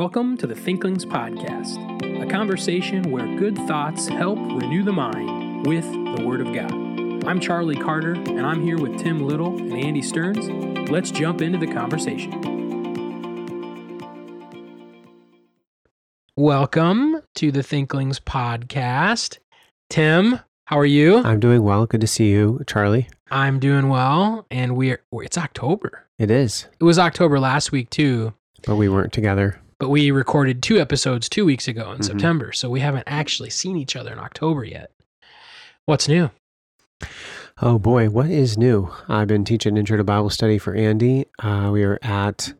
Welcome to the Thinklings Podcast, a conversation where good thoughts help renew the mind with the Word of God. I'm Charlie Carter, and I'm here with Tim Little and Andy Stearns. Let's jump into the conversation. Welcome to the Thinklings Podcast. Tim, how are you? I'm doing well. Good to see you, Charlie. I'm doing well, and we're it's October. It is, It was October last week too, but we weren't together. But we recorded two episodes two weeks ago in Mhm. September, so we haven't actually seen each other in October yet. What's new? Oh boy, what is new? I've been teaching Intro to Bible Study for Andy. Uh, we are at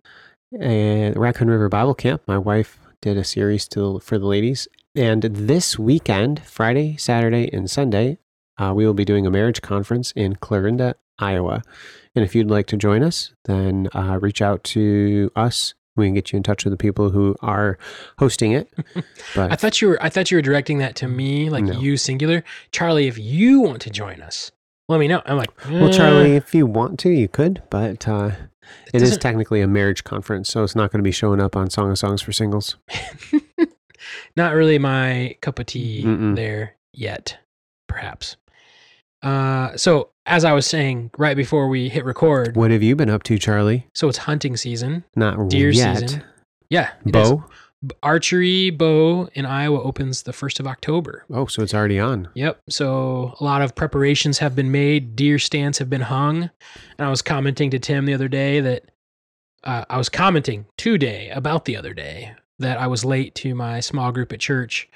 a Raccoon River Bible Camp. My wife did a series to, for the ladies. And this weekend, Friday, Saturday, and Sunday, uh, we will be doing a marriage conference in Clarinda, Iowa. And if you'd like to join us, then uh, reach out to us. We can get you in touch with the people who are hosting it. But I thought you were I thought you were directing that to me, like No. you singular. Charlie, if you want to join us, let me know. I'm like, Well, "Eh, Charlie, if you want to, you could, but uh, it is technically a marriage conference, so it's not going to be showing up on Song of Songs for singles. not really my cup of tea Mm-mm. there yet, perhaps. Uh, so as I was saying right before we hit record, What have you been up to, Charlie? so it's hunting season. Not Deer yet. season. Yeah, it is. Archery bow in Iowa opens the first of October. Oh, so it's already on. Yep. So a lot of preparations have been made. Deer stands have been hung. And I was commenting to Tim the other day that uh, I was commenting today about the other day that I was late to my small group at church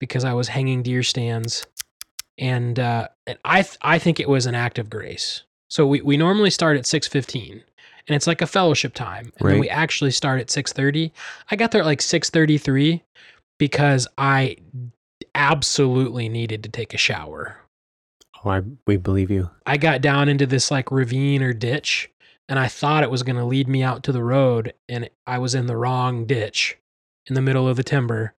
because I was hanging deer stands. And, uh, and I, th- I think it was an act of grace. So we, we normally start at 615 and it's like a fellowship time. And then Right. we actually start at 630. I got there at like 633 because I absolutely needed to take a shower. Oh, I we believe you. I got down into this like ravine or ditch and I thought it was going to lead me out to the road and I was in the wrong ditch in the middle of the timber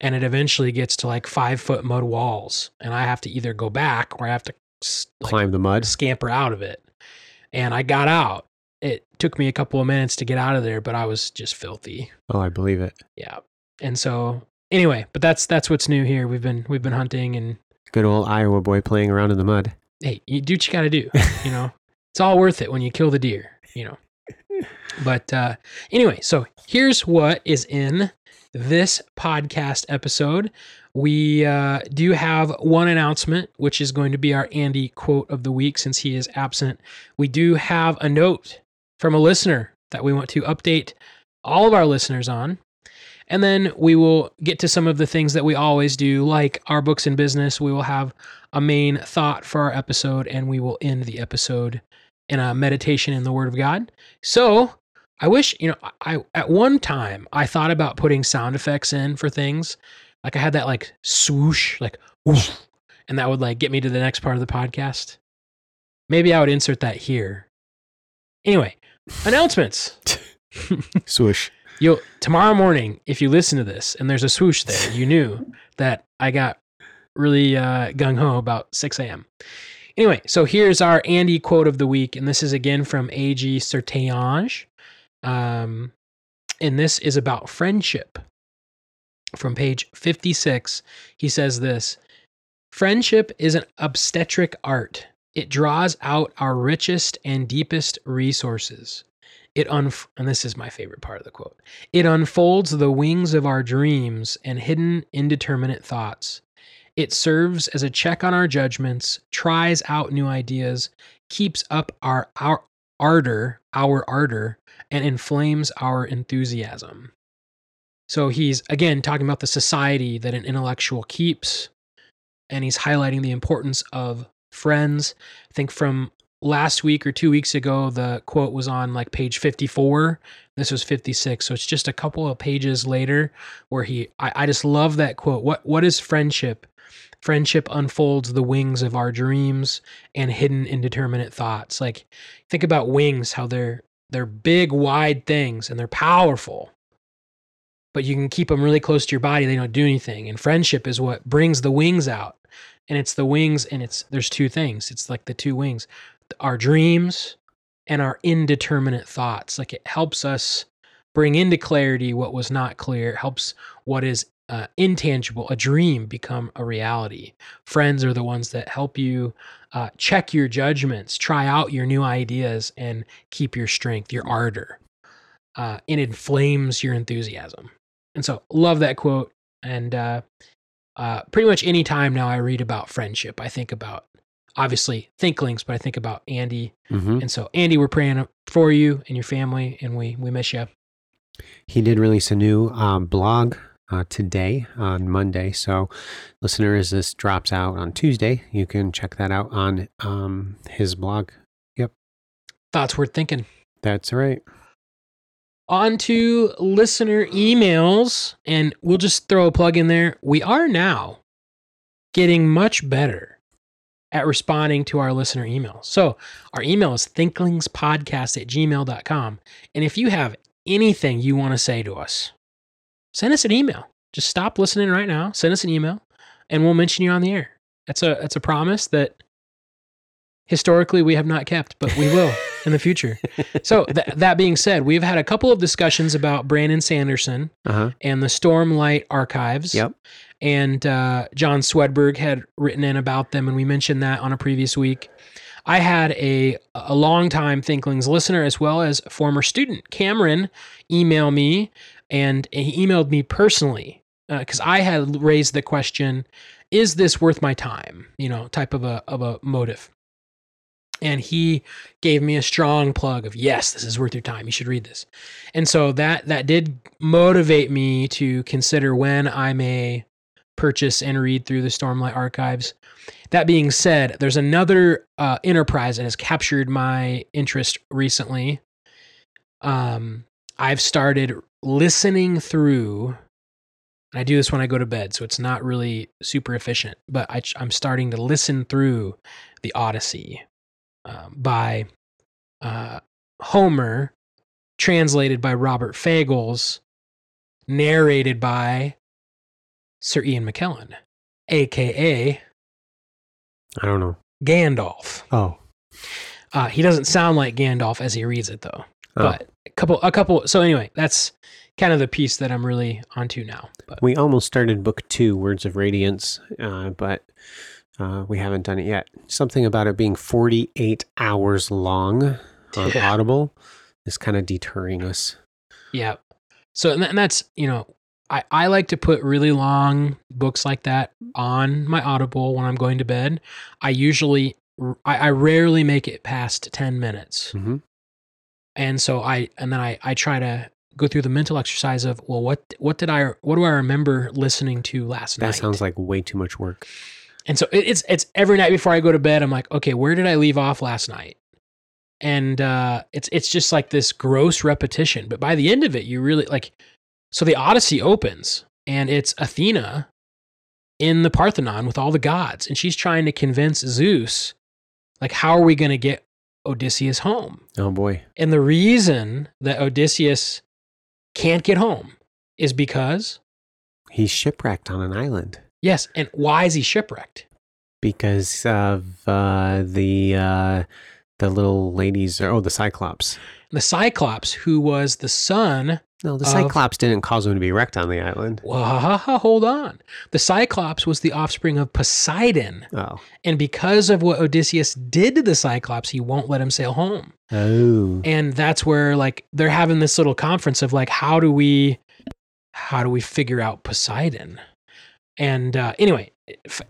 and it eventually gets to like 5 foot mud walls and I have to either go back or I have to like, Climb the mud. scamper out of it. And I got out. It took me a couple of minutes to get out of there, but I was just filthy. Oh, I believe it. Yeah. And so anyway, but that's that's what's new here. We've been we've been hunting and Good old Iowa boy playing around in the mud. hey, you do what you got to do. You know, it's all worth it when you kill the deer. You know. But uh, anyway, so here's what is in this podcast episode. We uh, do have one announcement, which is going to be our Andy quote of the week since he is absent. We do have a note from a listener that we want to update all of our listeners on. And then we will get to some of the things that we always do, like our books and business. We will have a main thought for our episode, and we will end the episode in a meditation in the Word of God. So I wish, you know, I at one time I thought about putting sound effects in for things. Like I had that like swoosh, like woof, and that would like get me to the next part of the podcast. Maybe I would insert that here. Anyway, announcements. Swoosh. You'll tomorrow morning, if you listen to this and there's a swoosh there, you knew that I got really uh, gung ho about 6 a.m. Anyway, so here's our Andy quote of the week, and this is again from A.G. Sertillanges. Um, and this is about friendship. From page 56, he says this Friendship is an obstetric art. It draws out our richest and deepest resources. It unf- and this is my favorite part of the quote. It unfolds the wings of our dreams and hidden indeterminate thoughts. It serves as a check on our judgments, tries out new ideas, keeps up our, our ardor, our ardor, and inflames our enthusiasm. So he's again talking about the society that an intellectual keeps, and he's highlighting the importance of friends. I think from last week or two weeks ago, the quote was on like page 54. This was 56. So it's just a couple of pages later where he, I, I just love that quote. What, what is friendship? Friendship unfolds the wings of our dreams and hidden indeterminate thoughts. Like think about wings, how they're, they're big, wide things and they're powerful, but you can keep them really close to your body. They don't do anything. And friendship is what brings the wings out. And it's the wings, and it's, there's two things. It's like the two wings our dreams and our indeterminate thoughts. Like it helps us bring into clarity what was not clear. It helps what is uh, intangible, a dream, become a reality. Friends are the ones that help you uh, check your judgments, try out your new ideas, and keep your strength, your ardor. Uh, it inflames your enthusiasm. And so, love that quote. And uh, uh, pretty much any time now I read about friendship, I think about obviously Thinklings, but I think about Andy. hmm And so, Andy, we're praying for you and your family, and we we miss you. He did release a new um, blog uh, today on Monday. So, listener, as this drops out on Tuesday, you can check that out on um, his blog. Yep. Thoughts worth thinking. That's right. On to listener emails, and we'll just throw a plug in there. We are now getting much better at responding to our listener emails. So our email is thinklingspodcast at gmail.com. And if you have anything you want to say to us, send us an email. Just stop listening right now, send us an email, and we'll mention you on the air. That's a that's a promise that historically we have not kept, but we will in the future. So th- that being said, we've had a couple of discussions about Brandon Sanderson Uh huh. and the Stormlight archives. Yep. And uh, John Swedberg had written in about them, and we mentioned that on a previous week. I had a a longtime Thinklings listener as well as a former student, Cameron, email me, and he emailed me personally because I had raised the question: Is this worth my time? You know, type of a of a motive. And he gave me a strong plug of yes, this is worth your time. You should read this. And so that that did motivate me to consider when I may purchase and read through the Stormlight archives. That being said, there's another uh, enterprise that has captured my interest recently. Um, I've started listening through. And I do this when I go to bed, so it's not really super efficient. But I, I'm starting to listen through the Odyssey um, by uh, Homer, translated by Robert Fagles, narrated by Sir Ian McKellen, aka I don't know. Gandalf. Oh. Uh, he doesn't sound like Gandalf as he reads it though. Oh. But couple, a couple. So anyway, that's kind of the piece that I'm really onto now. But We almost started book two, Words of Radiance, uh, but uh, we haven't done it yet. Something about it being 48 hours long on Yeah. Audible is kind of deterring us. yeah. So and, that- and that's you know. I, I like to put really long books like that on my Audible when I'm going to bed. I usually, I, I rarely make it past 10 minutes. hmm and so i and then i i try to go through the mental exercise of well what what did i what do i remember listening to last night? That sounds like way too much work. and so it, it's it's every night before i go to bed i'm like okay where did i leave off last night and uh it's it's just like this gross repetition but by the end of it you really like so the odyssey opens and it's athena in the parthenon with all the gods and she's trying to convince zeus like how are we going to get odysseus home Oh boy. and the reason that Odysseus can't get home is because, He's shipwrecked on an island yes, and why is he shipwrecked? because of uh, the uh, the little ladies. Oh, the Cyclops. The Cyclops, who was the son, No, the Of- Cyclops didn't cause him to be wrecked on the island. well, hold on. The Cyclops was the offspring of Poseidon. Oh. And because of what Odysseus did to the Cyclops, he won't let him sail home. Oh. And that's where like they're having this little conference of like, how do we, how do we figure out Poseidon? And uh, anyway, f-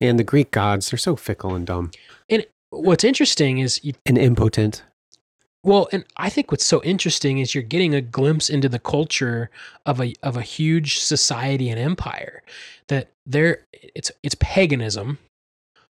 And the Greek gods, they're so fickle and dumb And what's interesting is you and impotent. Well, and I think what's so interesting is you're getting a glimpse into the culture of a of a huge society and empire that they're it's it's paganism,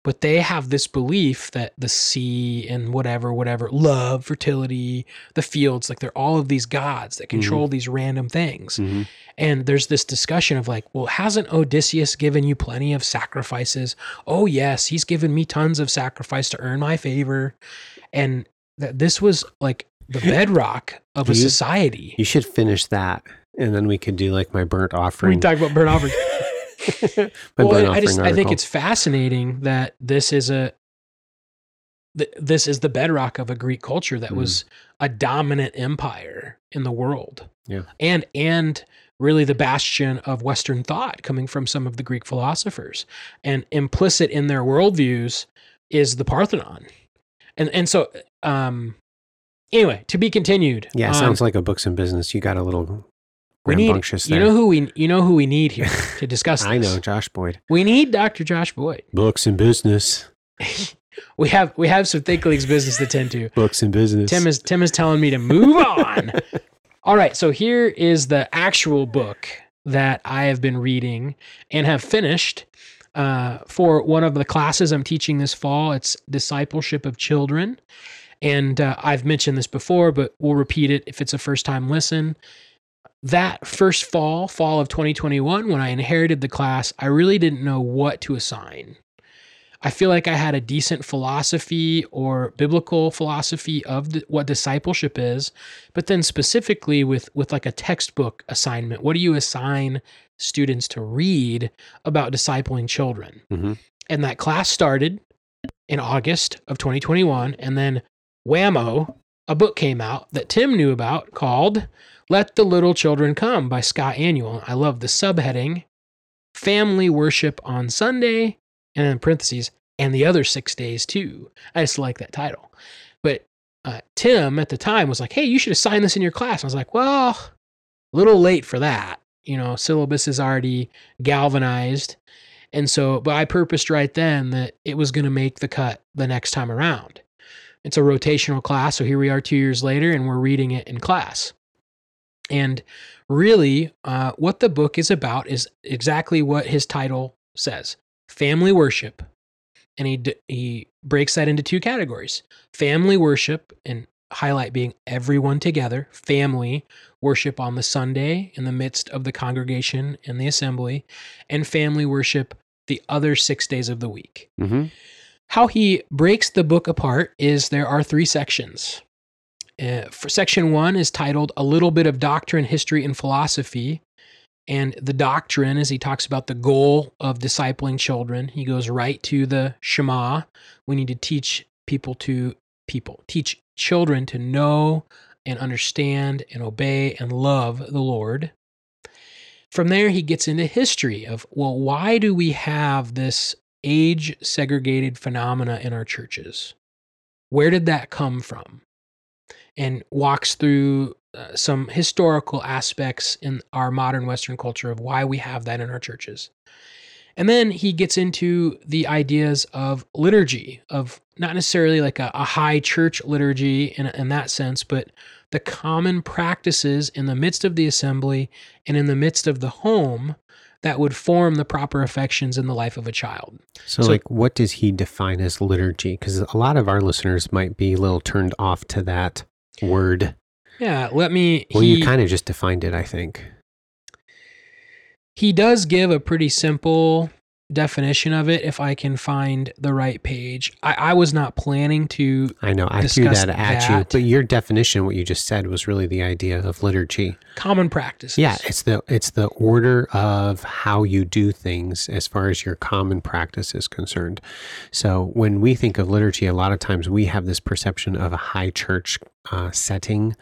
but they have this belief that the sea and whatever whatever love, fertility, the fields, like they're all of these gods that control these random things. Mhm. And there's this discussion of like, well, hasn't Odysseus given you plenty of sacrifices? Oh, yes, he's given me tons of sacrifice to earn my favor. And that this was like the bedrock of a you- society. You should finish that, and then we could do like my burnt offering. we offering. talk about burnt offering. my well, burnt and I just offering I think it's fascinating that this is a th- this is the bedrock of a Greek culture that Mm. was a dominant empire in the world. Yeah. And and really the bastion of Western thought coming from some of the Greek philosophers. And implicit in their worldviews is the Parthenon. And and so um anyway, to be continued. Yeah, Um, sounds like a books and business. You got a little we need you know who we you know who we need here to discuss this. I know, Josh Boyd. We need Dr. Josh Boyd. Books and business. We have we have some Thinklings business to tend to. Books and business. Tim is Tim is telling me to move on. All right, so here is the actual book that I have been reading and have finished uh, for one of the classes I'm teaching this fall. It's discipleship of children, and uh, I've mentioned this before, but we'll repeat it if it's a first time listen. That first fall, fall of 2021, when I inherited the class, I really didn't know what to assign. I feel like I had a decent philosophy or biblical philosophy of the, what discipleship is, but then specifically with with like a textbook assignment, what do you assign students to read about discipling children? Mhm. And that class started in August of 2021, and then whammo, a book came out that Tim knew about called "Let the Little Children Come" by Scott Aniol. I love the subheading: "Family Worship on Sunday." And in parentheses, and the other six days too. I just like that title. But uh, Tim at the time was like, hey, you should assign this in your class. And I was like, well, a little late for that. You know, syllabus is already galvanized. And so, but I purposed right then that it was going to make the cut the next time around. It's a rotational class. So here we are two years later, and we're reading it in class. And really, uh, what the book is about is exactly what his title says family worship. And he, he breaks that into two categories family worship, and highlight being everyone together, family worship on the Sunday in the midst of the congregation and the assembly, and family worship the other six days of the week. hmm How he breaks the book apart is there are three sections. Uh, for section one is titled A Little Bit of Doctrine, History, and Philosophy. And the doctrine, as he talks about the goal of discipling children, he goes right to the Shema. We need to teach people to people, teach children to know and understand and obey and love the Lord. From there, he gets into history of, well, why do we have this age segregated phenomena in our churches? Where did that come from? And walks through uh, some historical aspects in our modern Western culture of why we have that in our churches. And then he gets into the ideas of liturgy, of not necessarily like a, a high church liturgy in, in that sense, but the common practices in the midst of the assembly and in the midst of the home that would form the proper affections in the life of a child. So, So- like, what does he define as liturgy? Because a lot of our listeners might be a little turned off to that word. Yeah, let me. Well, he, you kind of just defined it, I think. he does give a pretty simple definition of it if I can find the right page. I, I was not planning to I know I threw that at you, but your definition, what you just said, was really the idea of liturgy. common practices. Yeah, it's the it's the order of how you do things as far as your common practice is concerned. So when we think of liturgy, a lot of times we have this perception of a high church uh, setting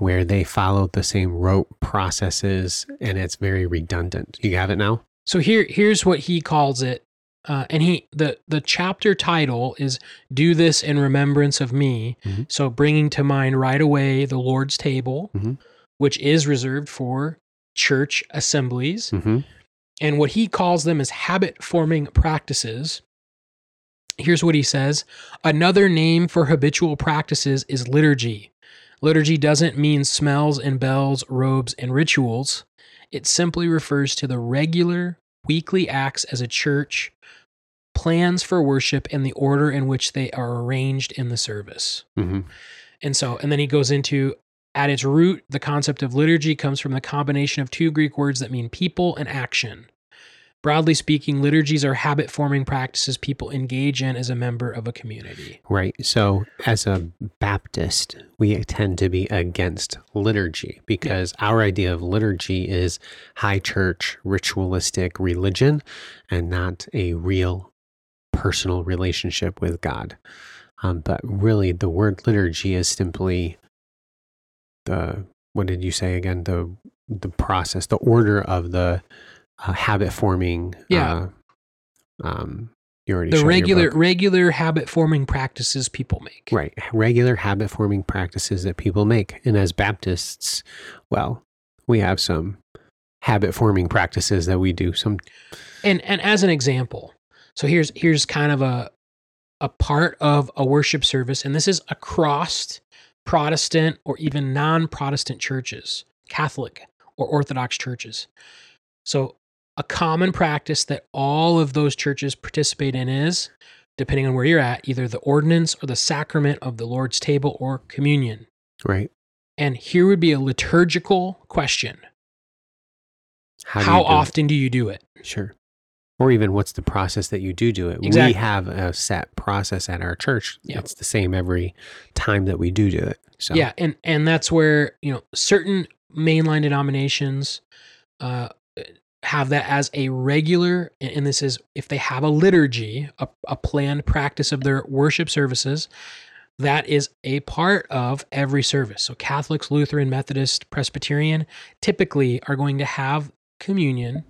where they follow the same rote processes and it's very redundant. You have it now. So here here's what he calls it. Uh, and he the the chapter title is "Do this in remembrance of me." Mhm. So bringing to mind right away the Lord's table, Mhm. which is reserved for church assemblies, Mm-hmm. and what he calls them is habit forming practices. Here's what he says Another name for habitual practices is liturgy. Liturgy doesn't mean smells and bells, robes, and rituals. It simply refers to the regular weekly acts as a church, plans for worship, and the order in which they are arranged in the service. Mm-hmm. And so, and then he goes into at its root, the concept of liturgy comes from the combination of two Greek words that mean people and action. Broadly speaking, liturgies are habit forming practices people engage in as a member of a community. Right. So, as a Baptist, we tend to be against liturgy because our idea of liturgy is high church, ritualistic religion and not a real personal relationship with God. Um, but really, the word liturgy is simply the what did you say again? The the process, the order of the uh, habit forming. Yeah. Uh, um, you already The regular regular habit forming practices people make. right regular habit forming practices that people make, and as Baptists, well, we have some habit forming practices that we do. Some And and as an example, so here's here's kind of a a part of a worship service, and this is across Protestant or even non-Protestant churches, Catholic or Orthodox churches. So a common practice that all of those churches participate in is, depending on where you're at, either the ordinance or the sacrament of the Lord's table or communion. right. And here would be a liturgical question. How, How, do you do it? often do you do it? Sure. Or even what's the process that you do do it? Exactly. We have a set process at our church. Yeah. It's the same every time that we do do it. So Yeah, and and that's where you know certain mainline denominations uh, have that as a regular, and this is if they have a liturgy, a, a planned practice of their worship services, that is a part of every service. So Catholics, Lutheran, Methodist, Presbyterian typically are going to have communion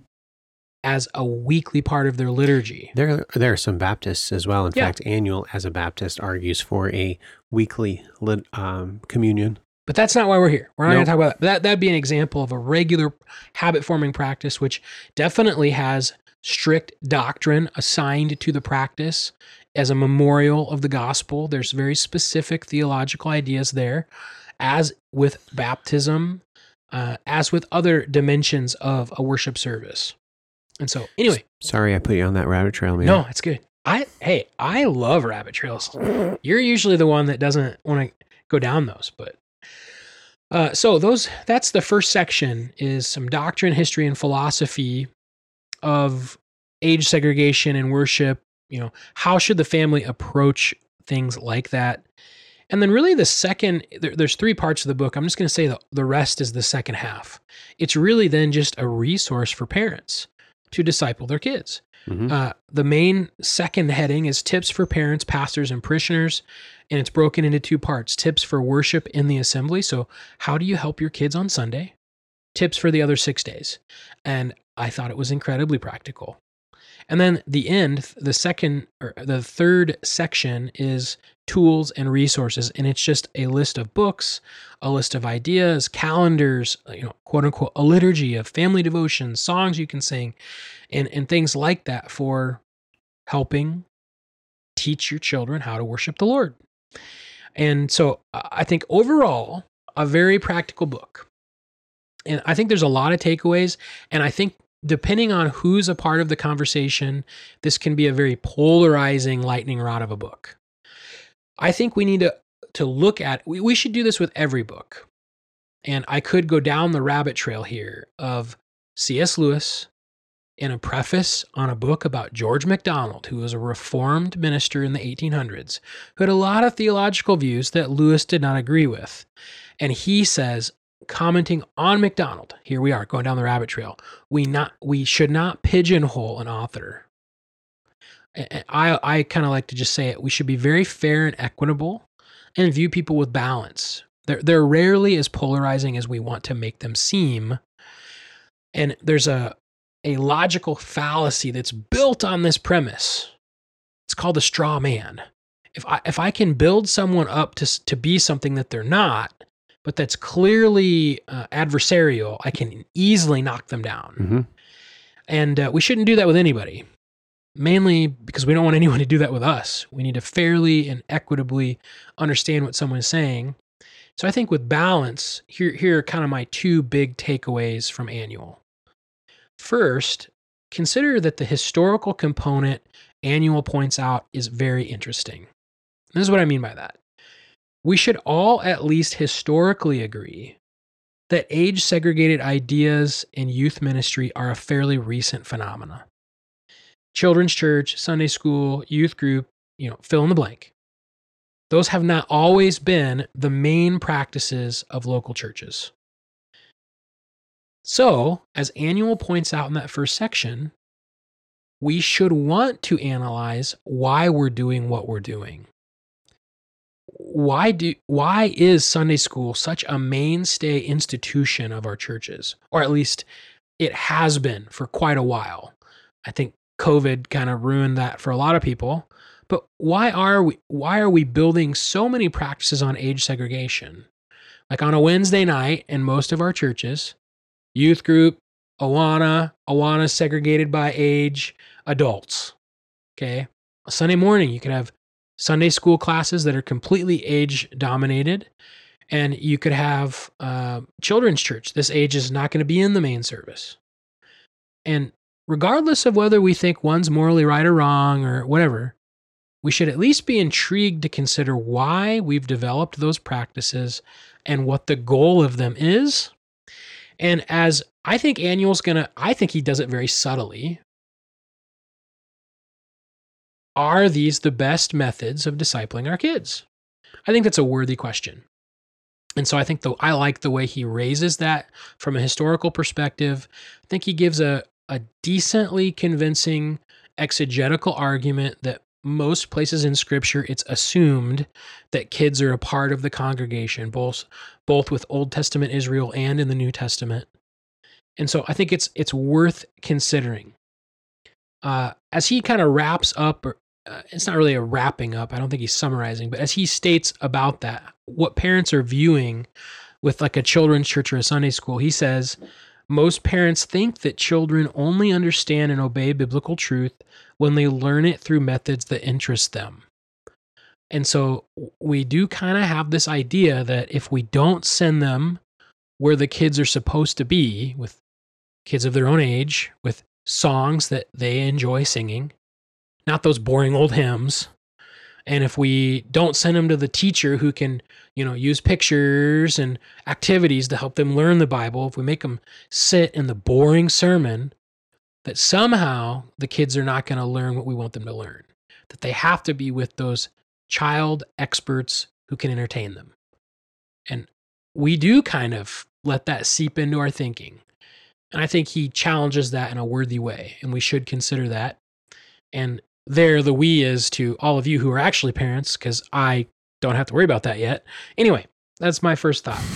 as a weekly part of their liturgy. There, there are some Baptists as well. In Yeah. fact, Aniol, as a Baptist, argues for a weekly lit, um, communion. But that's not why we're here. We're not going to talk about that. that. That'd be an example of a regular habit forming practice, which definitely has strict doctrine assigned to the practice as a memorial of the gospel. There's very specific theological ideas there, as with baptism, uh, as with other dimensions of a worship service. And so, anyway, Sorry, I put you on that rabbit trail, man. no, it's good. I hey, I love rabbit trails. You're usually the one that doesn't want to go down those, but uh, so those that's the first section is some doctrine, history, and philosophy of age segregation and worship. You know, how should the family approach things like that? And then really the second, there, there's three parts of the book. I'm just going to say the, the rest is the second half. It's really then just a resource for parents to disciple their kids. Mhm. Uh, the main second heading is tips for parents, pastors, and parishioners. And it's broken into two parts tips for worship in the assembly. So, how do you help your kids on Sunday? Tips for the other six days. And I thought it was incredibly practical. And then the end, the second or the third section is tools and resources. And it's just a list of books, a list of ideas, calendars, uh, you know, quote unquote, a liturgy of family devotions, songs you can sing, and, and things like that for helping teach your children how to worship the Lord. And so I think overall, a very practical book. And I think there's a lot of takeaways. And I think depending on who's a part of the conversation, this can be a very polarizing lightning rod of a book. I think we need to, to look at, we, we should do this with every book. And I could go down the rabbit trail here of C.S. Lewis in a preface on a book about George MacDonald, who was a reformed minister in the 1800s, who had a lot of theological views that Lewis did not agree with. And he says, commenting on MacDonald, here we are going down the rabbit trail. We not we should not pigeonhole an author. I I kind of like to just say it. We should be very fair and equitable, and view people with balance. They're they're rarely as polarizing as we want to make them seem. And there's a a logical fallacy that's built on this premise. It's called the straw man. If I if I can build someone up to to be something that they're not, but that's clearly uh, adversarial, I can easily knock them down. Mhm. And uh, we shouldn't do that with anybody, mainly because we don't want anyone to do that with us. We need to fairly and equitably understand what someone is saying. So I think with balance, here, here are kind of my two big takeaways from Aniol. First, consider that the historical component Aniol points out is very interesting. This is what I mean by that. We should all at least historically agree that age segregated ideas in youth ministry are a fairly recent phenomena. Children's church, Sunday school, youth group, you know, fill in the blank. Those have not always been the main practices of local churches. So, as Aniol points out in that first section, we should want to analyze why we're doing what we're doing. why do why is Sunday school such a mainstay institution of our churches, or at least it has been for quite a while? I think COVID kind of ruined that for a lot of people. But why are we why are we building so many practices on age segregation? Like on a Wednesday night in most of our churches, youth group, Awana, Awana segregated by age, adults. Okay. A Sunday morning, you could have Sunday school classes that are completely age dominated. And you could have uh, children's church. This age is not going to be in the main service. And regardless of whether we think one's morally right or wrong or whatever, we should at least be intrigued to consider why we've developed those practices and what the goal of them is. And as I think Aniol's gonna, I think he does it very subtly. Are these the best methods of discipling our kids? I think that's a worthy question. And so I think though I like the way he raises that from a historical perspective. I think he gives a, a decently convincing exegetical argument that most places in scripture it's assumed that kids are a part of the congregation both both with old testament israel and in the new testament. And so i think it's it's worth considering. Uh, as he kind of wraps up or uh, it's not really a wrapping up i don't think he's summarizing but as he states about that what parents are viewing with like a children's church or a sunday school he says most parents think that children only understand and obey biblical truth when they learn it through methods that interest them. And so we do kind of have this idea that if we don't send them where the kids are supposed to be, with kids of their own age, with songs that they enjoy singing, not those boring old hymns, and if we don't send them to the teacher who can, you know, use pictures and activities to help them learn the Bible, if we make them sit in the boring sermon, that somehow the kids are not going to learn what we want them to learn. That they have to be with those child experts who can entertain them. And we do kind of let that seep into our thinking. And I think he challenges that in a worthy way, and we should consider that. And there, the we is to all of you who are actually parents, because I don't have to worry about that yet. Anyway, that's my first thought.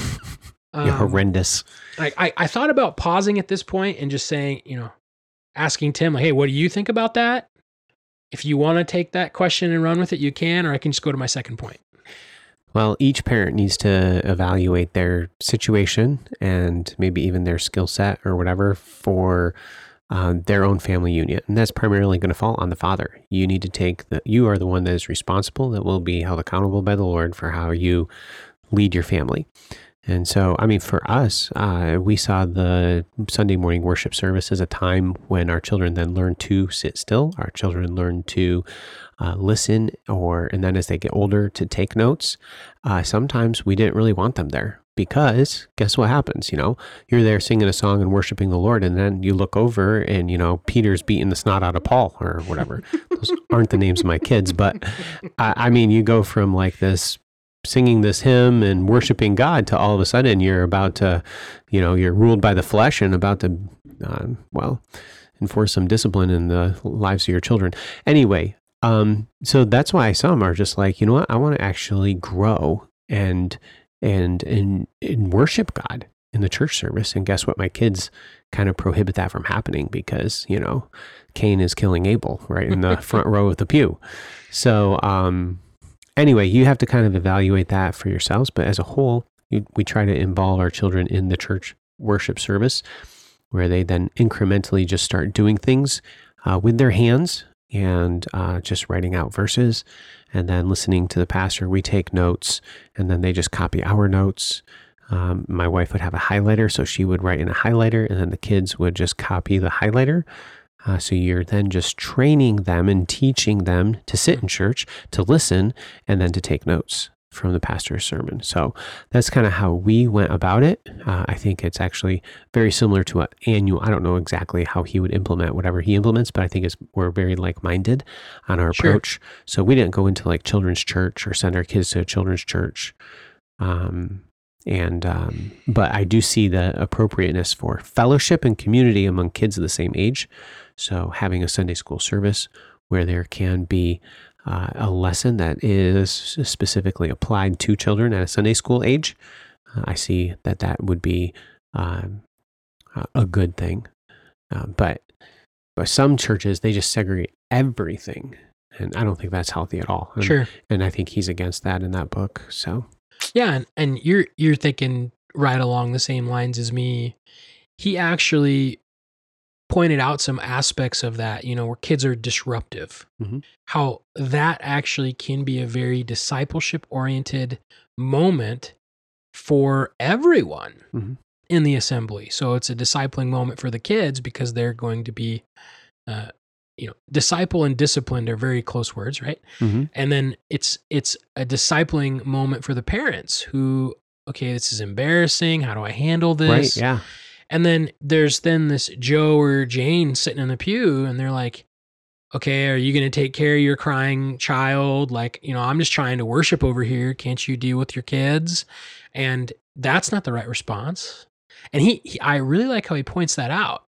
Um, You're horrendous. I, I, I thought about pausing at this point and just saying, you know, asking Tim, like, hey, what do you think about that? If you want to take that question and run with it, you can, or I can just go to my second point. Well, each parent needs to evaluate their situation and maybe even their skill set or whatever for uh, their own family union. And that's primarily going to fall on the father. You need to take the, you are the one that is responsible, that will be held accountable by the Lord for how you lead your family. And so, I mean, for us, uh, we saw the Sunday morning worship service as a time when our children then learn to sit still. Our children learn to uh, listen, or and then as they get older, to take notes. Uh, sometimes we didn't really want them there because guess what happens? You know, you're there singing a song and worshiping the Lord, and then you look over and you know Peter's beating the snot out of Paul or whatever. Those aren't the names of my kids, but I, I mean, you go from like this singing this hymn and worshiping God to all of a sudden you're about to, you know, you're ruled by the flesh and about to, uh, well, enforce some discipline in the lives of your children. Anyway, um, so that's why some are just like, you know what, I want to actually grow and and and, and worship God in the church service. And guess what? My kids kind of prohibit that from happening because you know Cain is killing Abel right in the front row of the pew. So um, anyway, you have to kind of evaluate that for yourselves. But as a whole, you, we try to involve our children in the church worship service where they then incrementally just start doing things uh, with their hands and uh, just writing out verses and then listening to the pastor. We take notes and then they just copy our notes. Um, my wife would have a highlighter, so she would write in a highlighter, and then the kids would just copy the highlighter. Uh, so you're then just training them and teaching them to sit in church, to listen, and then to take notes from the pastor's sermon. So that's kind of how we went about it. Uh, I think it's actually very similar to what Aniol. I don't know exactly how he would implement whatever he implements, but I think it's, we're very like minded on our sure. approach. So we didn't go into like children's church or send our kids to a children's church. Um, and um, but I do see the appropriateness for fellowship and community among kids of the same age. So having a Sunday school service where there can be uh, a lesson that is specifically applied to children at a Sunday school age, uh, I see that that would be um, a good thing. Uh, but but some churches they just segregate everything, and I don't think that's healthy at all. And, Sure. and I think he's against that in that book. So Yeah, and, and you're you're thinking right along the same lines as me. He actually pointed out some aspects of that, you know, where kids are disruptive. Mhm. How that actually can be a very discipleship oriented moment for everyone Mhm. in the assembly. So it's a discipling moment for the kids because they're going to be uh, you know, disciple and disciplined are very close words, right? Mhm. and then it's it's a discipling moment for the parents who okay this is embarrassing how do i handle this right, yeah, and then there's then this joe or jane sitting in the pew and they're like okay are you going to take care of your crying child? Like you know i'm just trying to worship over here. Can't you deal with your kids? And that's not the right response. And he, he i really like how he points that out.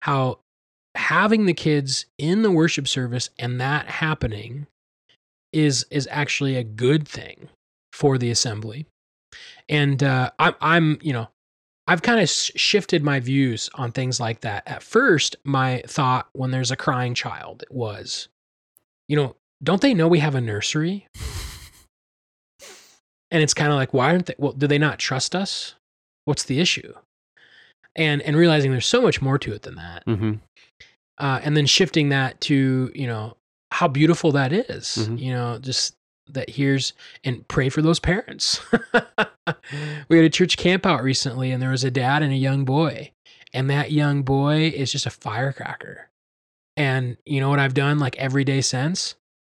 How having the kids in the worship service and that happening is is actually a good thing for the assembly. And uh i'm i'm you know i've kind of shifted my views on things like that. At first my thought when there's a crying child was you know don't they know we have a nursery? And it's kind of like why aren't they well do they not trust us? What's the issue? And and realizing there's so much more to it than that. Hmm uh, and then shifting that to you know how beautiful that is. Mhm. you know just that hears and pray for those parents. We had a church camp out recently and there was a dad and a young boy and that young boy is just a firecracker. And you know what i've done like every day since?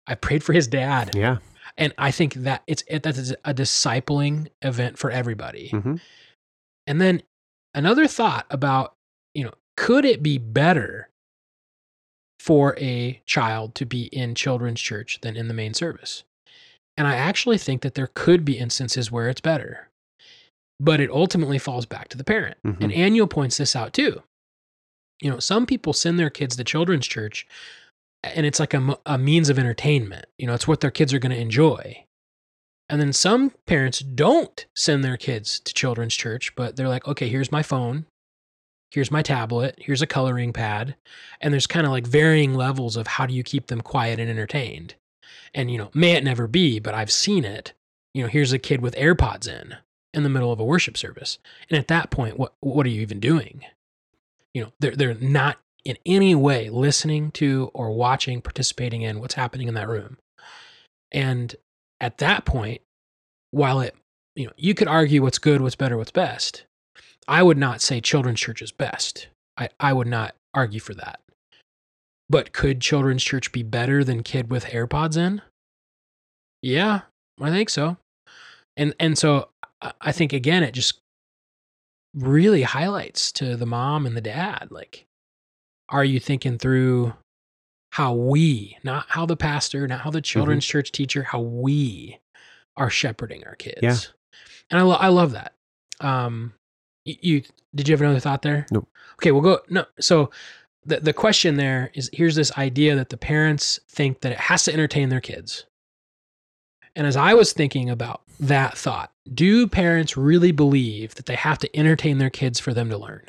I prayed for his dad. Yeah, and i think that it's it, that is a discipling event for everybody. Hmm and then another thought about, you know, could it be better for a child to be in children's church than in the main service? And I actually think that there could be instances where it's better. But it ultimately falls back to the parent. Mhm. And Aniol points this out too. You know, some people send their kids to children's church and it's like a, a means of entertainment. You know, it's what their kids are going to enjoy. And then some parents don't send their kids to children's church, but they're like, okay, here's my phone, here's my tablet, here's a coloring pad. And there's kind of like varying levels of how do you keep them quiet and entertained. And, you know, may it never be, but I've seen it. You know, here's a kid with AirPods in in the middle of a worship service. And at that point, what what are you even doing? You know, they're they're not in any way listening to or watching, participating in what's happening in that room. And at that point, while it, you know, you could argue what's good, what's better, what's best. I would not say children's church is best. I, I would not argue for that. But could children's church be better than kid with AirPods in? Yeah, I think so. And and so I- think again it just really highlights to the mom and the dad like are you thinking through how we, not how the pastor, not how the children's church teacher, how we are shepherding our kids. Yeah. And I, lo- I love that. Um, y- you, did you have another thought there? Nope. Okay, we'll go. No. So the, the question there is here's this idea that the parents think that it has to entertain their kids. And as I was thinking about that thought, do parents really believe that they have to entertain their kids for them to learn?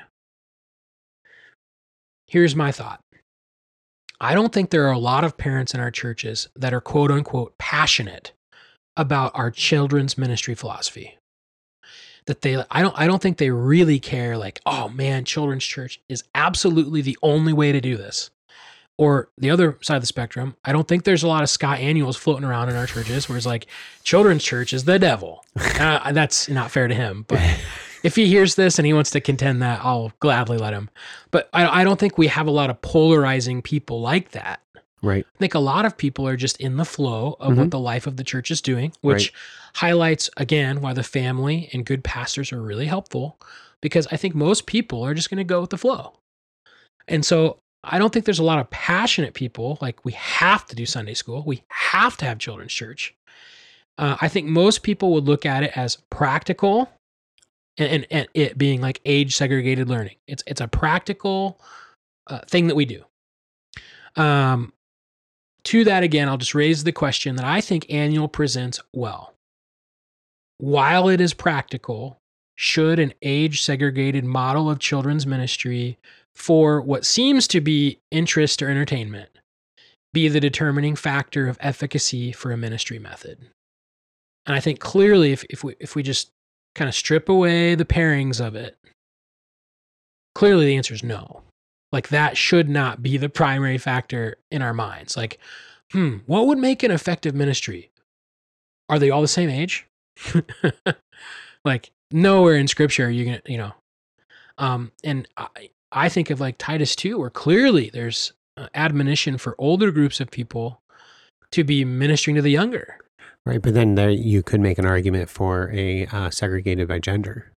Here's my thought. I don't think there are a lot of parents in our churches that are quote unquote passionate about our children's ministry philosophy. That they I don't I don't think they really care like, oh man, children's church is absolutely the only way to do this. Or the other side of the spectrum, I don't think there's a lot of Scott Aniols floating around in our churches where it's like children's church is the devil. Uh, that's not fair to him, but if he hears this and he wants to contend that, I'll gladly let him. But I, I don't think we have a lot of polarizing people like that. Right. I think a lot of people are just in the flow of what the life of the church is doing, which highlights again why the family and good pastors are really helpful because I think most people are just going to go with the flow. And so I don't think there's a lot of passionate people like we have to do Sunday school, we have to have children's church. Uh, I think most people would look at it as practical and, and, and it being like age segregated learning. It's, it's a practical uh, thing that we do. Um, to that again, I'll just raise the question that I think Aniol presents well. While it is practical, should an age segregated model of children's ministry for what seems to be interest or entertainment be the determining factor of efficacy for a ministry method? And I think clearly, if, if, we, if we just kind of strip away the pairings of it, clearly the answer is no. Like that should not be the primary factor in our minds. Like, hmm, what would make an effective ministry? Are they all the same age? like nowhere in scripture are you gonna, you know. Um, and I, I think of like Titus 2, where clearly there's admonition for older groups of people to be ministering to the younger. Right, but then there you could make an argument for a uh, segregated by gender.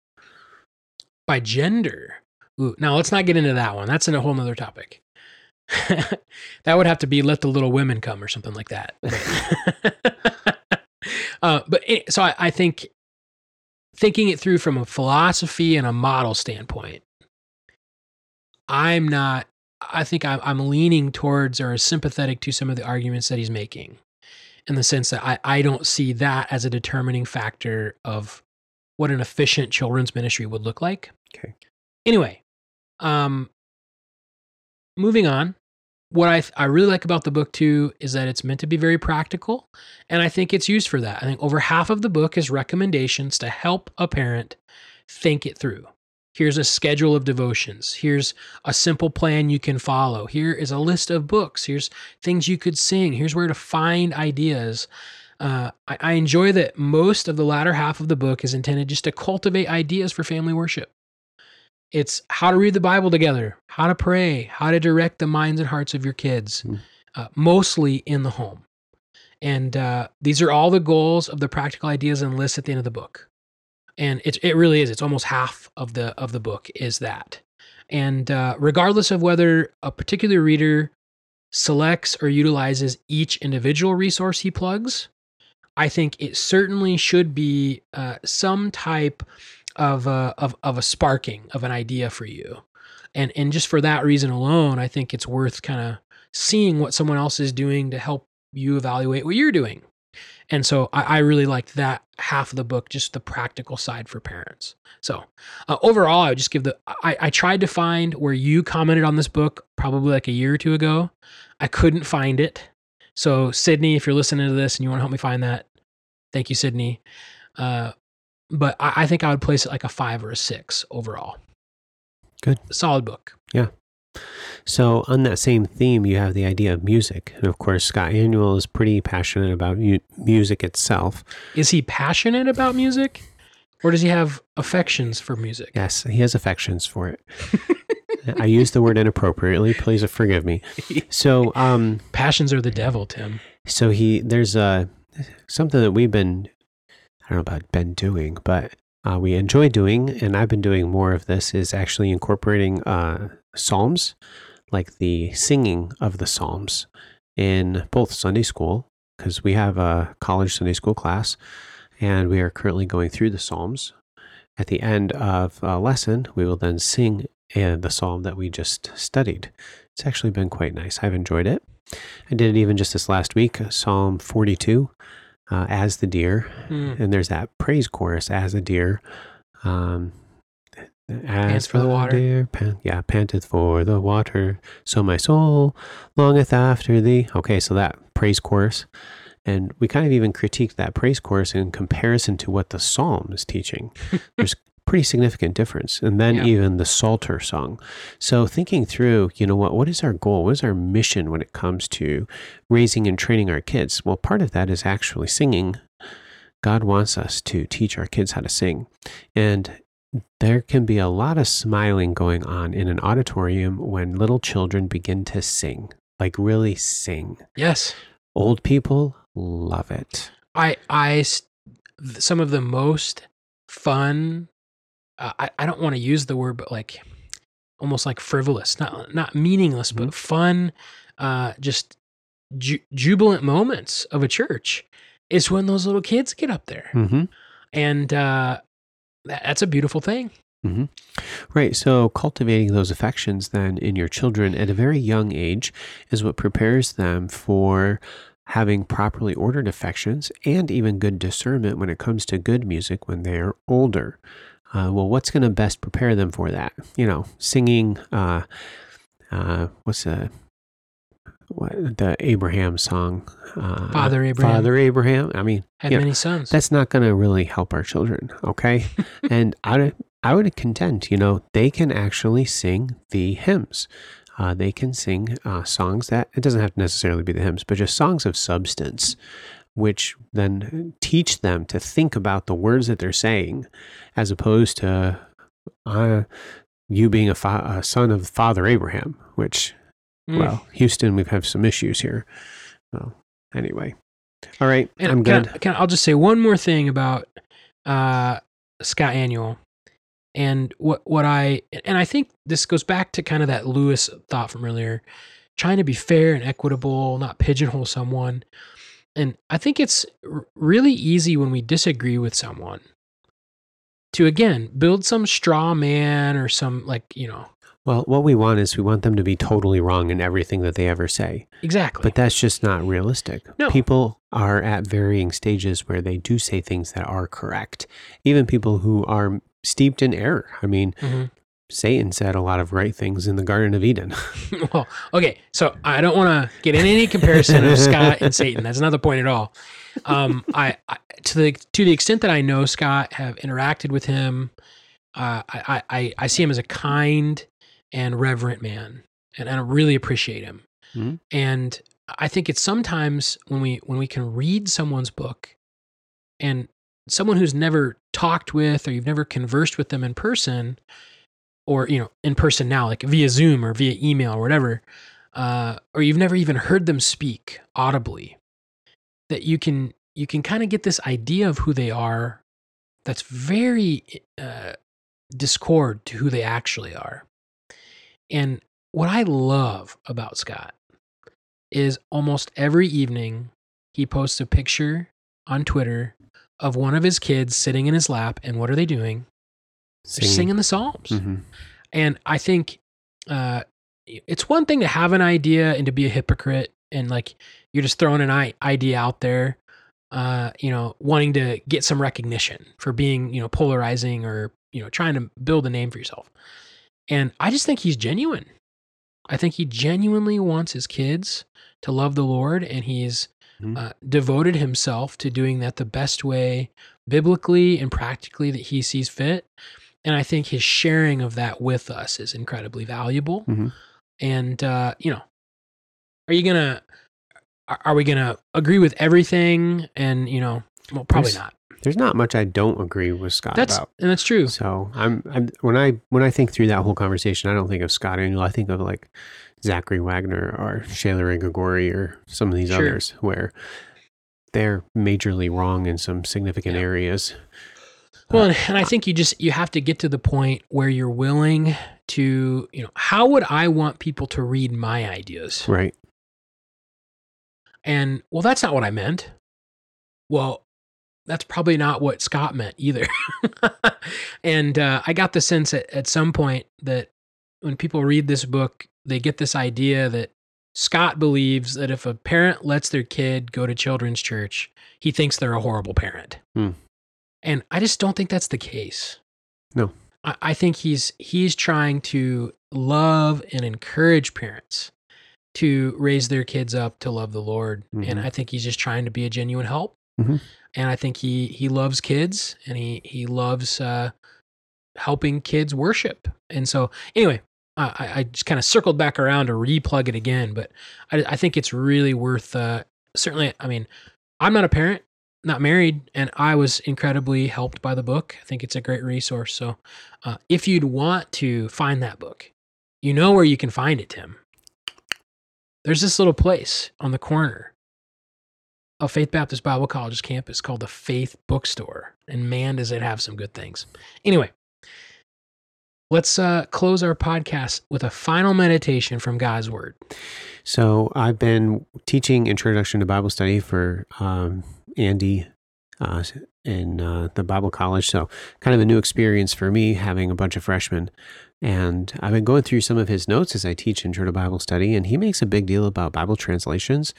By gender, Ooh, now let's not get into that one. That's in a whole nother topic. that would have to be let the little women come or something like that. uh, but it, so I, I think thinking it through from a philosophy and a model standpoint, I'm not. I think I'm, I'm leaning towards or sympathetic to some of the arguments that he's making, in the sense that I, I don't see that as a determining factor of what an efficient children's ministry would look like. Okay. Anyway, um, moving on. What I, th- I really like about the book too is that it's meant to be very practical, and I think it's used for that. I think over half of the book is recommendations to help a parent think it through. Here's a schedule of devotions. Here's a simple plan you can follow. Here is a list of books. Here's things you could sing. Here's where to find ideas. Uh, I, I enjoy that most of the latter half of the book is intended just to cultivate ideas for family worship. It's how to read the Bible together, how to pray, how to direct the minds and hearts of your kids, mm. uh, mostly in the home. And uh, these are all the goals of the practical ideas and lists at the end of the book. And it, it really is. It's almost half of the of the book is that. And uh, regardless of whether a particular reader selects or utilizes each individual resource he plugs, I think it certainly should be uh, some type of a, of of a sparking of an idea for you, and and just for that reason alone, I think it's worth kind of seeing what someone else is doing to help you evaluate what you're doing. And so I, I really liked that half of the book, just the practical side for parents. So uh, overall, I would just give the I, I tried to find where you commented on this book probably like a year or two ago. I couldn't find it. So Sydney, if you're listening to this and you want to help me find that, thank you, Sydney. Uh, but I, I think I would place it like a five or a six overall. Good. Solid book. Yeah. So, on that same theme, you have the idea of music. And of course, Scott Aniol is pretty passionate about mu- music itself. Is he passionate about music? Or does he have affections for music? Yes, he has affections for it. I use the word inappropriately. Please forgive me. So, um, passions are the devil, Tim. So he there's a something that we've been I don't know about been doing, but uh, we enjoy doing, and I've been doing more of this, is actually incorporating uh, Psalms, like the singing of the Psalms in both Sunday school, because we have a college Sunday school class, and we are currently going through the Psalms. At the end of a lesson, we will then sing uh, the psalm that we just studied. It's actually been quite nice. I've enjoyed it. I did it even just this last week, Psalm 42 uh, as the deer, mm. and there's that praise chorus as a deer. Um, as for the water, deer, pan, yeah, panteth for the water. So my soul longeth after thee. Okay, so that praise chorus, and we kind of even critiqued that praise chorus in comparison to what the psalm is teaching. There's pretty significant difference. And then yeah. even the Psalter song. So thinking through, you know what, what is our goal? What is our mission when it comes to raising and training our kids? Well, part of that is actually singing. God wants us to teach our kids how to sing. And there can be a lot of smiling going on in an auditorium when little children begin to sing, like really sing. Yes. Old people love it. I, I, some of the most fun uh, I, I don't want to use the word, but like almost like frivolous, not not meaningless, mm-hmm. but fun, uh, just ju- jubilant moments of a church is when those little kids get up there, mm-hmm. and uh, that, that's a beautiful thing. hmm Right. So cultivating those affections then in your children at a very young age is what prepares them for having properly ordered affections and even good discernment when it comes to good music when they're older. Uh, well, what's going to best prepare them for that? You know, singing, uh, uh, what's the, what, the Abraham song? Uh, Father Abraham. Father Abraham. I mean, Had you know, many sons. that's not going to really help our children okay and i would i would contend you know they can actually sing the hymns uh, they can sing uh, songs that it doesn't have to necessarily be the hymns but just songs of substance which then teach them to think about the words that they're saying as opposed to uh, you being a, fa- a son of father abraham which Mm. well houston we have some issues here so anyway all right And i'm can I- good can I- I'll just say one more thing about uh, Scott Aniol, and what what I and I think this goes back to kind of that Lewis thought from earlier, trying to be fair and equitable, not pigeonhole someone. And I think it's r- really easy when we disagree with someone to again build some straw man or some like you know Well, what we want is we want them to be totally wrong in everything that they ever say. exactly. But that's just not realistic. No. People are at varying stages where they do say things that are correct. Even people who are steeped in error. I mean, Mhm. Satan said a lot of right things in the Garden of Eden. well, okay, so I don't want to get in any comparison of Scott and Satan. That's not the point at all. Um, I, I to the to the extent that I know Scott, have interacted with him, uh, I, I I see him as a kind and reverent man, and, I really appreciate him. Mhm. And I think it's sometimes when we when we can read someone's book, and someone who's never talked with or you've never conversed with them in person, or you know in person now like via zoom or via email or whatever uh, or you've never even heard them speak audibly that you can you can kind of get this idea of who they are that's very uh, discord to who they actually are. And what i love about scott is almost every evening he posts a picture on twitter of one of his kids sitting in his lap and what are they doing they're singing the psalms Mhm. and I think uh, it's one thing to have an idea and to be a hypocrite and like you're just throwing an idea out there, uh, you know, wanting to get some recognition for being, you know, polarizing or, you know, trying to build a name for yourself. And I just think he's genuine. I think he genuinely wants his kids to love the Lord and he's Mhm. uh, devoted himself to doing that the best way biblically and practically that he sees fit. And I think his sharing of that with us is incredibly valuable. Mhm. And, uh, you know, are you going to, are we going to agree with everything? And, you know, well, probably There's- not. There's not much I don't agree with Scott That's, about. and that's true. So I'm, I'm when I when I think through that whole conversation, I don't think of Scott Aniol. I think of like Zachary Wagner or Sheila Gregoire or some of these Sure. others where they're majorly wrong in some significant Yeah. areas. Well, and, I think you just you have to get to the point where you're willing to, you know, how would I want people to read my ideas? Right. And well, that's not what I meant. Well, that's probably not what Scott meant either. and uh, I got the sense at, at some point that when people read this book, they get this idea that Scott believes that if a parent lets their kid go to children's church, he thinks they're a horrible parent. Hmm. And I just don't think that's the case. No. I, I think he's he's trying to love and encourage parents to raise their kids up to love the Lord. And Mhm. I think he's just trying to be a genuine help. Mhm. And I think he he loves kids and he he loves uh, helping kids worship. And so anyway, I, I- I just kind of circled back around to replug it again, but I, I think it's really worth. Uh, certainly, I mean, I'm not a parent, not married, and I was incredibly helped by the book. I think it's a great resource. So, uh, if you'd want to find that book, you know where you can find it, Tim. There's this little place on the corner of Faith Baptist Bible College's campus called the Faith Bookstore, and man, does it have some good things. Anyway, let's uh, close our podcast with a final meditation from God's Word. So I've been teaching Introduction to Bible Study for um, Andy uh, in uh, the Bible college. So, kind of a new experience for me having a bunch of freshmen. And I've been going through some of his notes as I teach Intro to Bible Study, and he makes a big deal about Bible translations,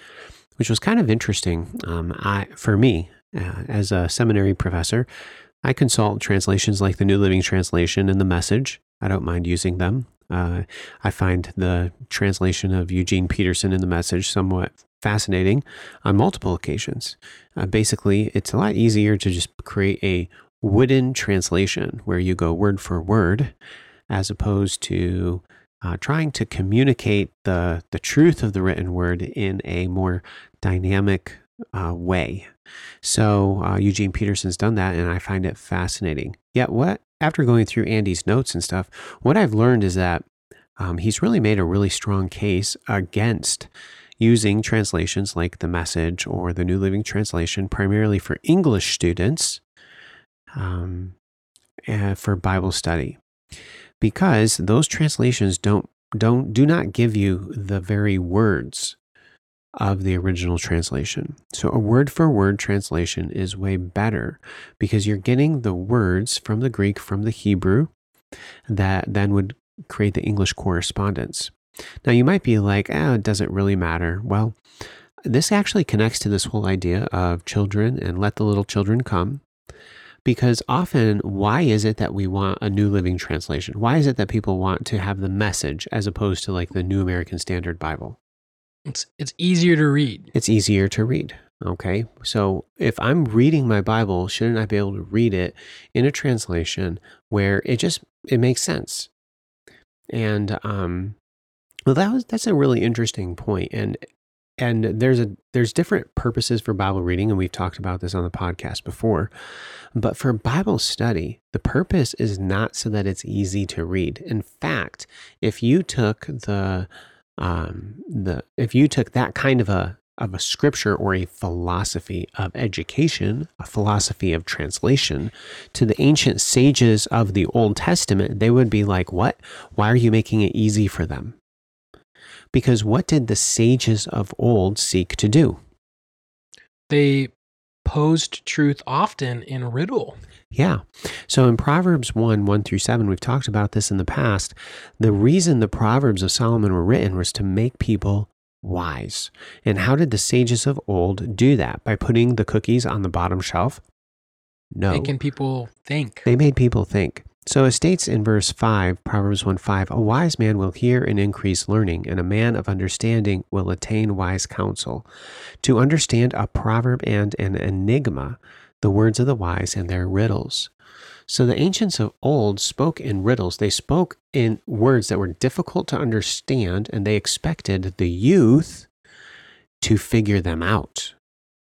which was kind of interesting. Um, I, for me, uh, as a seminary professor, I consult translations like the New Living Translation and the Message. I don't mind using them. Uh, I find the translation of Eugene Peterson in the Message somewhat fascinating on multiple occasions. Uh, basically, it's a lot easier to just create a wooden translation where you go word for word as opposed to uh, trying to communicate the, the truth of the written word in a more dynamic uh, way. So uh, Eugene Peterson's done that, and I find it fascinating. Yet, what after going through Andy's notes and stuff, what I've learned is that um, he's really made a really strong case against using translations like the Message or the New Living Translation, primarily for English students, um, uh, for Bible study, because those translations don't don't do not give you the very words of the original translation. So a word for word translation is way better because you're getting the words from the Greek, from the Hebrew, that then would create the English correspondence. Now you might be like, ah, it doesn't really matter. Well, this actually connects to this whole idea of children and let the little children come. Because often, why is it that we want a New Living Translation? Why is it that people want to have the message as opposed to like the New American Standard Bible? It's it's easier to read. It's easier to read. Okay. So if I'm reading my Bible, shouldn't I be able to read it in a translation where it just it makes sense? And um well that was that's a really interesting point and and there's a there's different purposes for Bible reading and we've talked about this on the podcast before. But for Bible study, the purpose is not so that it's easy to read. In fact, if you took the um, the if you took that kind of a of a scripture or a philosophy of education, a philosophy of translation to the ancient sages of the Old Testament, they would be like, What? Why are you making it easy for them? Because what did the sages of old seek to do? They posed truth often in riddle. Yeah. So in Proverbs 1 1 through 7, we've talked about this in the past. The reason the Proverbs of Solomon were written was to make people wise. And how did the sages of old do that? By putting the cookies on the bottom shelf? No. Making people think. They made people think. So it states in verse 5, Proverbs 1 5, a wise man will hear and increase learning, and a man of understanding will attain wise counsel. To understand a proverb and an enigma, the words of the wise and their riddles. So the ancients of old spoke in riddles. They spoke in words that were difficult to understand, and they expected the youth to figure them out,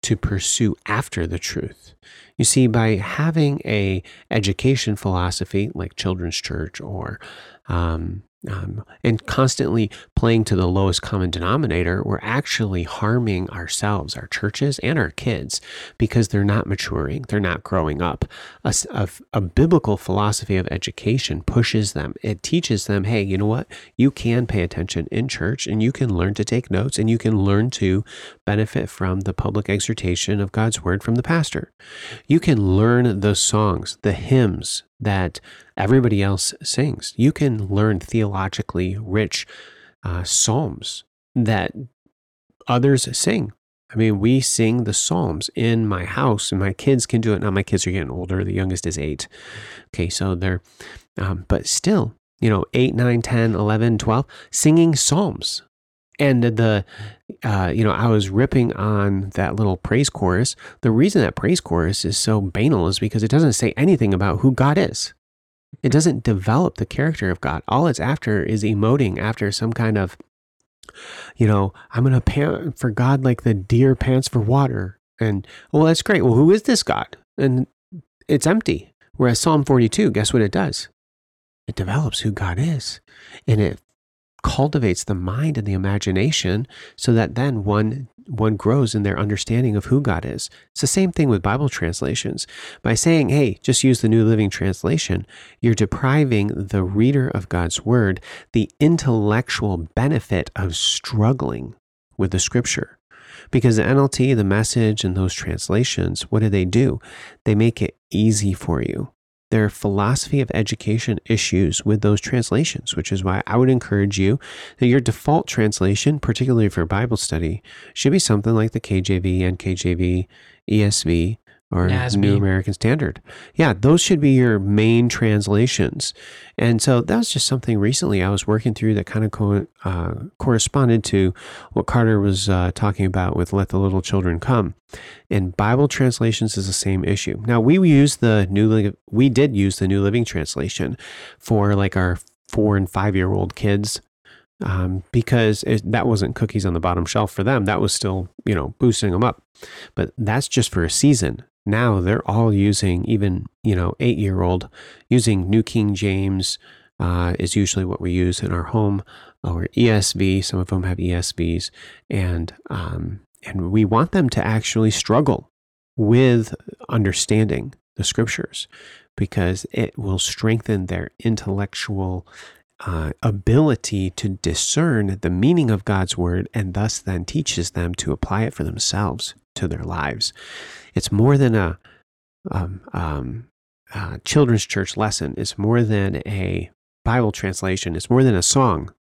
to pursue after the truth. You see, by having a education philosophy like children's church or um, um, and constantly playing to the lowest common denominator, we're actually harming ourselves, our churches, and our kids because they're not maturing, they're not growing up. A, a, a, biblical philosophy of education pushes them, it teaches them hey, you know what? You can pay attention in church and you can learn to take notes and you can learn to benefit from the public exhortation of God's word from the pastor. You can learn the songs, the hymns, that everybody else sings. You can learn theologically rich uh, psalms that others sing. I mean, we sing the psalms in my house, and my kids can do it. Now, my kids are getting older. The youngest is eight. Okay, so they're, um, but still, you know, 8, 9, 10, 11, 12, singing psalms. And the, uh, you know, I was ripping on that little praise chorus. The reason that praise chorus is so banal is because it doesn't say anything about who God is. It doesn't develop the character of God. All it's after is emoting after some kind of, you know, I'm to pant for God like the deer pants for water. And, well, that's great. Well, who is this God? And it's empty. Whereas Psalm 42, guess what it does? It develops who God is and it cultivates the mind and the imagination so that then one one grows in their understanding of who God is. It's the same thing with Bible translations. By saying, "Hey, just use the New Living Translation," you're depriving the reader of God's word the intellectual benefit of struggling with the scripture Because the NLT, the message, and those translations, what do they do? They make it easy for you. Their philosophy of education issues with those translations, which is why I would encourage you that your default translation, particularly for Bible study, should be something like the KJV, NKJV, ESV, or NASB. New American Standard. Yeah, those should be your main translations. And so that was just something recently I was working through that kind of co- uh, corresponded to what Carter was uh, talking about with Let the Little Children Come. And Bible translations is the same issue. Now we use the new Li- we did use the New Living Translation for like our four and five year old kids um, because it, that wasn't cookies on the bottom shelf for them. That was still, you know, boosting them up. But that's just for a season. Now they're all using, even, you know, eight year old, using New King James uh, is usually what we use in our home, or ESV. Some of them have ESVs. And, um, and we want them to actually struggle with understanding the scriptures because it will strengthen their intellectual uh, ability to discern the meaning of God's word and thus then teaches them to apply it for themselves to their lives. It's more than a um, um, uh, children's church lesson, it's more than a Bible translation, it's more than a song.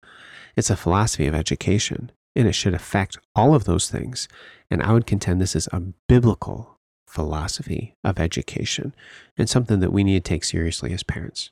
It's a philosophy of education, and it should affect all of those things. And I would contend this is a biblical philosophy of education and something that we need to take seriously as parents.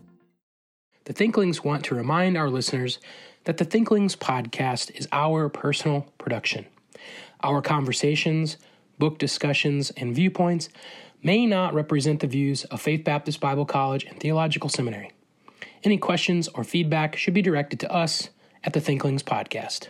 The Thinklings want to remind our listeners that the Thinklings podcast is our personal production. Our conversations, book discussions, and viewpoints may not represent the views of Faith Baptist Bible College and Theological Seminary. Any questions or feedback should be directed to us at the Thinklings podcast.